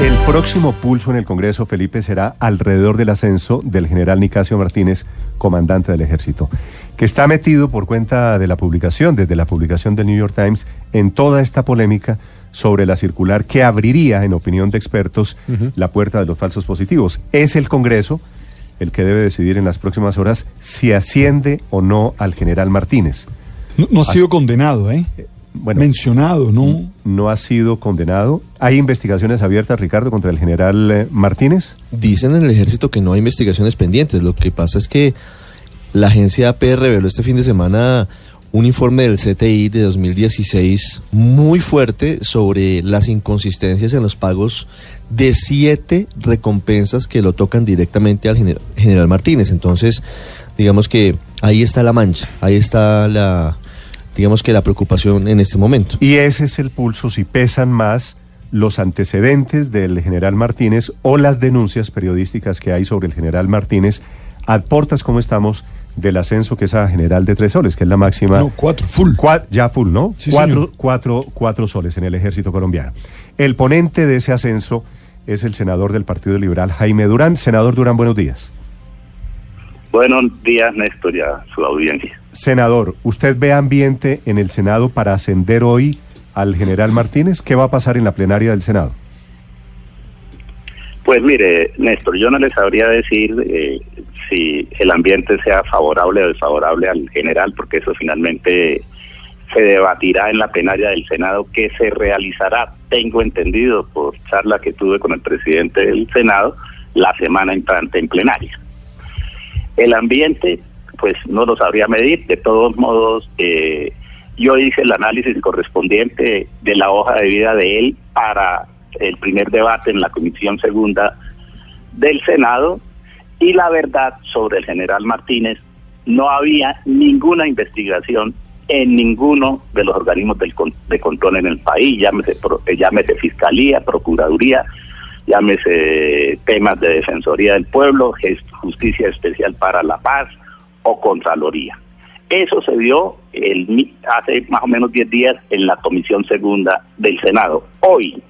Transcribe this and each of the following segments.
El próximo pulso en el Congreso, Felipe, será alrededor del ascenso del general Nicasio Martínez, comandante del ejército, que está metido por cuenta de la publicación, desde la publicación del New York Times, en toda esta polémica sobre la circular que abriría, en opinión de expertos, la puerta de los falsos positivos. Es el Congreso el que debe decidir en las próximas horas si asciende o no al general Martínez. No, no ha sido condenado, ¿eh? Bueno, Mencionado, ¿no? no ha sido condenado. ¿Hay investigaciones abiertas, Ricardo, contra el general eh, Martínez? Dicen en el ejército que no hay investigaciones pendientes. Lo que pasa es que la agencia AP reveló este fin de semana un informe del CTI de 2016 muy fuerte sobre las inconsistencias en los pagos de siete recompensas que lo tocan directamente al gener- general Martínez. Entonces, digamos que ahí está la mancha, ahí está la, digamos que la preocupación en este momento. Y ese es el pulso, si pesan más los antecedentes del general Martínez o las denuncias periodísticas que hay sobre el general Martínez, a portas como estamos del ascenso que es a general de tres soles, que es la máxima. No, cuatro, full. Cua- ya full, ¿no? Sí, cuatro, señor. cuatro, cuatro soles en el ejército colombiano. El ponente de ese ascenso es el senador del Partido Liberal, Jaime Durán. Senador Durán, buenos días. Buenos días, Néstor, y a su audiencia. Senador, ¿usted ve ambiente en el Senado para ascender hoy al general Martínez? ¿Qué va a pasar en la plenaria del Senado? Pues mire, Néstor, yo no les sabría decir eh, si el ambiente sea favorable o desfavorable al general, porque eso finalmente se debatirá en la plenaria del Senado, que se realizará, tengo entendido por charla que tuve con el presidente del Senado, la semana entrante en plenaria. El ambiente, pues no lo sabría medir, de todos modos, eh, yo hice el análisis correspondiente de la hoja de vida de él para el primer debate en la Comisión Segunda del Senado y la verdad sobre el general Martínez, no había ninguna investigación en ninguno de los organismos del de control en el país, llámese, eh, llámese Fiscalía, Procuraduría, llámese temas de Defensoría del Pueblo, Justicia Especial para la Paz o Contraloría. Eso se dio el, hace más o menos 10 días en la Comisión Segunda del Senado. Hoy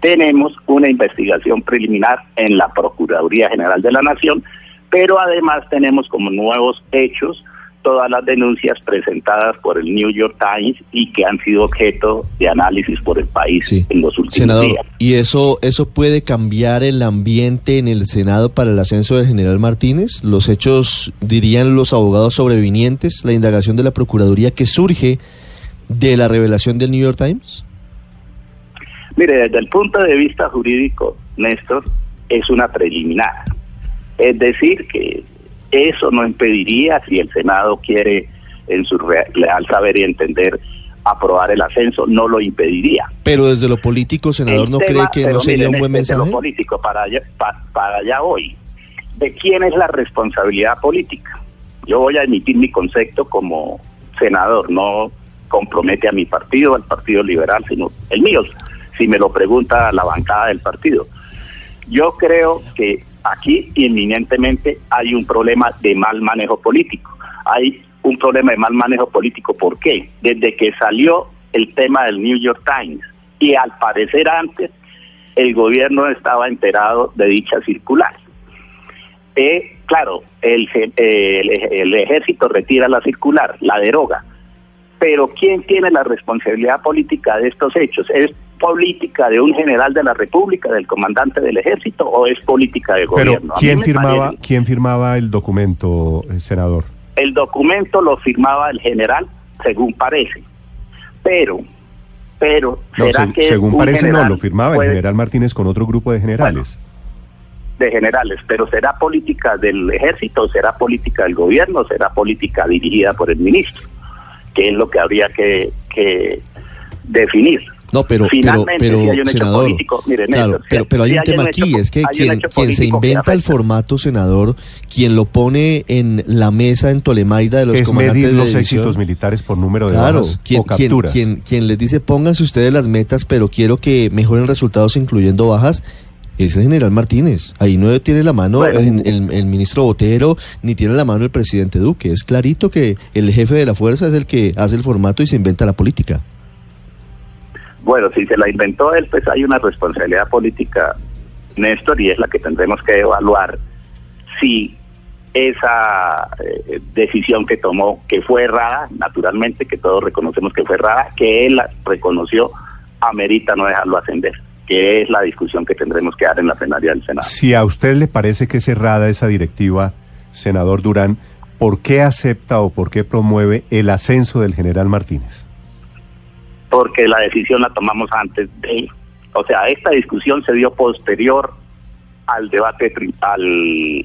tenemos una investigación preliminar en la Procuraduría General de la Nación, pero además tenemos como nuevos hechos todas las denuncias presentadas por el New York Times y que han sido objeto de análisis por el país Sí. en los últimos Senador, días. ¿y eso, eso puede cambiar el ambiente en el Senado para el ascenso del general Martínez? Los hechos, dirían los abogados sobrevinientes, la indagación de la Procuraduría que surge de la revelación del New York Times? Mire, desde el punto de vista jurídico, Néstor, es una preliminar. Es decir, que eso no impediría, si el Senado quiere, en su re- leal saber y entender, aprobar el ascenso, no lo impediría. Pero desde lo político, senador, El ¿no tema- cree que no sería miren, un buen mensaje? lo político para allá, pa- para allá hoy. ¿De quién es la responsabilidad política? Yo voy a emitir mi concepto como senador, no compromete a mi partido, al Partido Liberal, sino el mío, si me lo pregunta la bancada del partido. Yo creo que aquí inminentemente hay un problema de mal manejo político. Hay un problema de mal manejo político. ¿Por qué? Desde que salió el tema del New York Times y al parecer antes el gobierno estaba enterado de dicha circular. Eh, claro, el, el, el ejército retira la circular, la deroga, pero ¿quién tiene la responsabilidad política de estos hechos? ¿Es política de un general de la República, del comandante del ejército, o es política de Pero, gobierno? Mí ¿quién firmaba, parece- ¿quién firmaba el documento, eh, senador? El documento lo firmaba el general, según parece, pero, pero, No, ¿será se- que según parece, no, lo firmaba puede- el general Martínez con otro grupo de generales. de generales, pero será política del ejército, será política del gobierno, será política dirigida por el ministro, que es lo que habría que, que definir. No, pero, pero, Finalmente, pero, si hay un hecho senador, político, mire, claro, Néstor, pero, pero hay si un hay tema un aquí, hecho- es que quien, hecho quien se inventa el formato, senador, quien lo pone en la mesa en Tolemaida de los es comandantes medir de los división. éxitos militares por número de Claro, bajas quien, o quien, capturas. quien, quien les dice pónganse ustedes las metas, pero quiero que mejoren resultados incluyendo bajas, es el general Martínez. Ahí no tiene la mano Bueno. el, el- el ministro Botero, ni tiene la mano el presidente Duque. Es clarito que el jefe de la fuerza es el que hace el formato y se inventa la política. Bueno, si se la inventó él, pues hay una responsabilidad política, Néstor, y es la que tendremos que evaluar si esa eh, decisión que tomó, que fue errada, naturalmente, que todos reconocemos que fue errada, que él la reconoció, amerita no dejarlo ascender, que es la discusión que tendremos que dar en la plenaria del Senado. Si a usted le parece que es errada esa directiva, senador Durán, ¿por qué acepta o por qué promueve el ascenso del general Martínez? Porque la decisión la tomamos antes de, o sea, esta discusión se dio posterior al debate al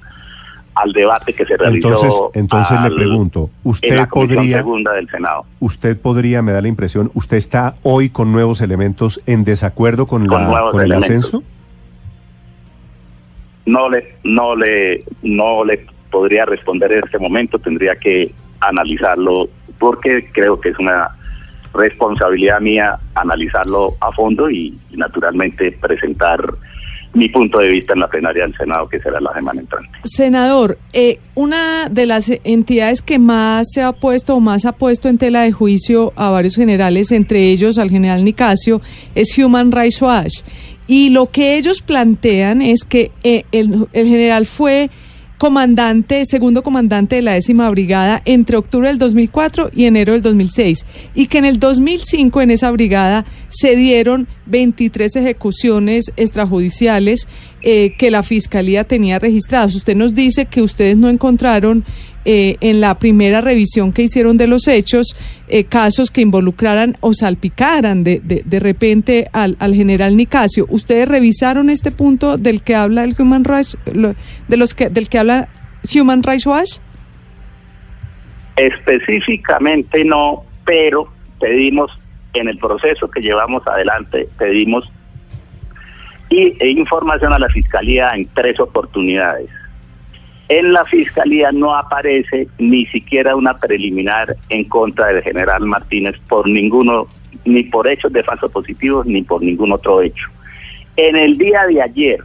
al debate que se realizó. Entonces, entonces le pregunto, en ¿usted la comisión podría, segunda del Senado. usted podría, me da la impresión, usted está hoy con nuevos elementos en desacuerdo con, Con la, con el ascenso? No le no le no le podría responder en este momento, tendría que analizarlo porque creo que es una responsabilidad mía analizarlo a fondo y, naturalmente presentar mi punto de vista en la plenaria del Senado que será la semana entrante. Senador, eh, una de las entidades que más se ha puesto o más ha puesto en tela de juicio a varios generales, entre ellos al general Nicasio, es Human Rights Watch. Y lo que ellos plantean es que eh, el general fue comandante, segundo comandante de la décima brigada entre octubre del 2004 y enero del 2006 y que en el 2005 en esa brigada se dieron 23 ejecuciones extrajudiciales eh, que la fiscalía tenía registradas. Usted nos dice que ustedes no encontraron eh, en la primera revisión que hicieron de los hechos eh, casos que involucraran o salpicaran de, de, de repente al, al general Nicasio. ¿Ustedes revisaron este punto del que habla el Human Rights, de los que, del que habla Human Rights Watch? Específicamente no, pero pedimos en el proceso que llevamos adelante, pedimos y, e información a la Fiscalía en tres oportunidades. En la Fiscalía no aparece ni siquiera una preliminar en contra del general Martínez por ninguno, ni por hechos de falso positivos, ni por ningún otro hecho. En el día de ayer,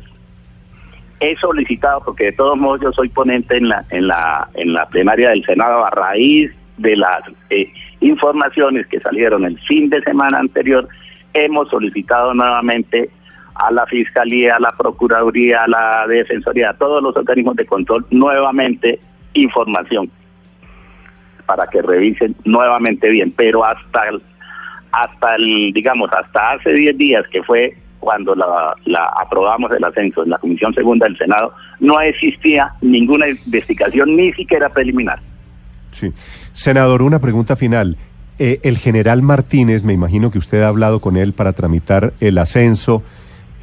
he solicitado, porque de todos modos yo soy ponente en la, en la, en la plenaria del Senado a raíz de las eh, informaciones que salieron el fin de semana anterior, hemos solicitado nuevamente a la Fiscalía, a la Procuraduría, a la Defensoría, a todos los organismos de control, nuevamente información para que revisen nuevamente bien, pero hasta el, hasta el, digamos, hasta hace 10 días que fue cuando la, aprobamos el ascenso en la Comisión Segunda del Senado, no existía ninguna investigación, ni siquiera preliminar. Sí. Senador, una pregunta final. Eh, el general Martínez, me imagino que usted ha hablado con él para tramitar el ascenso.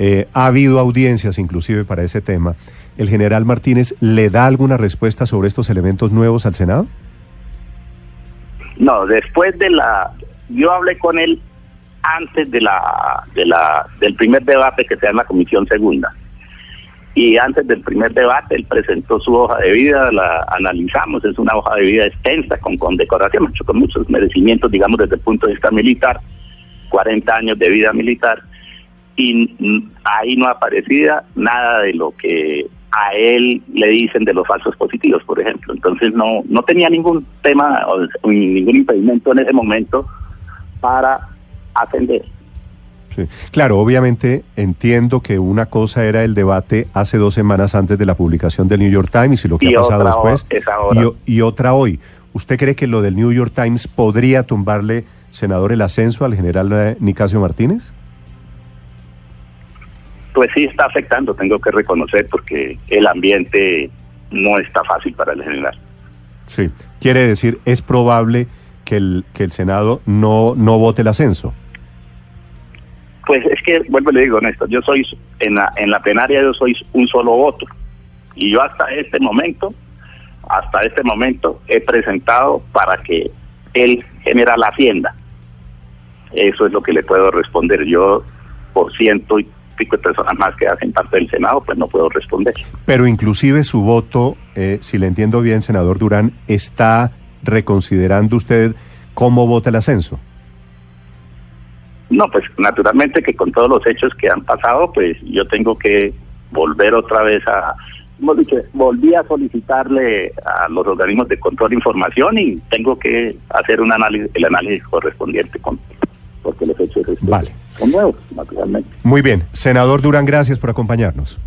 Eh, ha habido audiencias inclusive para ese tema. ¿El general Martínez le da alguna respuesta sobre estos elementos nuevos al Senado? No, después de la, yo hablé con él antes de la, de la, del primer debate que se da en la Comisión Segunda. Y antes del primer debate, él presentó su hoja de vida, la analizamos, es una hoja de vida extensa, con condecoración, con muchos merecimientos, digamos, desde el punto de vista militar, 40 años de vida militar, y ahí no aparecía nada de lo que a él le dicen de los falsos positivos, por ejemplo. Entonces no, no tenía ningún tema o ningún impedimento en ese momento para ascender. Sí. Claro, obviamente entiendo que una cosa era el debate hace dos semanas antes de la publicación del New York Times y lo que Y ha pasado después. Y, y otra hoy. ¿Usted cree que lo del New York Times podría tumbarle, senador, el ascenso al general eh, Nicasio Martínez? Pues sí está afectando, tengo que reconocer, porque el ambiente no está fácil para el general. Sí. Quiere decir, es probable que el, que el Senado no, no vote el ascenso. Pues es que, vuelvo y le digo, Néstor, yo soy, en la, en la plenaria yo soy un solo voto. Y yo hasta este momento, hasta este momento he presentado para que el general ascienda. Eso es lo que le puedo responder. Yo, por ciento y pico de personas más que hacen parte del Senado, pues no puedo responder. Pero inclusive su voto, eh, si le entiendo bien, senador Durán, está reconsiderando usted cómo vota el ascenso. No, pues naturalmente que con todos los hechos que han pasado, pues yo tengo que volver otra vez a, dicho, volví a solicitarle a los organismos de control de información y tengo que hacer un análisis, el análisis correspondiente con porque los hechos este, Vale. son nuevos, naturalmente. Muy bien. Senador Durán, gracias por acompañarnos.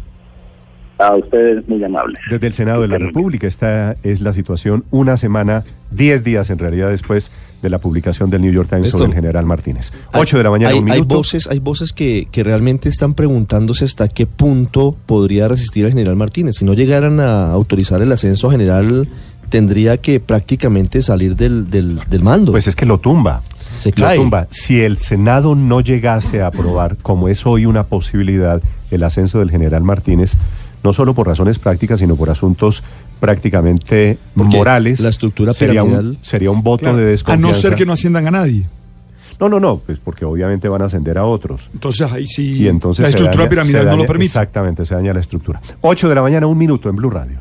A ustedes muy amables. Desde el Senado de la República, esta es la situación una semana, diez días en realidad después de la publicación del New York Times Esto- sobre el general Martínez. Ocho de la mañana, hay, un hay voces, hay voces que, que realmente están preguntándose hasta qué punto podría resistir el general Martínez. Si no llegaran a autorizar el ascenso a general, tendría que prácticamente salir del, del, del mando. Pues es que lo tumba. Se Lo cae. tumba. Si el Senado no llegase a aprobar, como es hoy una posibilidad, el ascenso del general Martínez, no solo por razones prácticas, sino por asuntos prácticamente Porque morales, la estructura sería un, piramidal- sería un voto Claro, de a desconfianza. no ser que no asciendan a nadie. No, no, no, pues porque obviamente van a ascender a otros. Entonces ahí sí Y entonces la estructura daña- piramidal no lo permite. Exactamente, se daña la estructura. 8 de la mañana, un minuto en Blue Radio.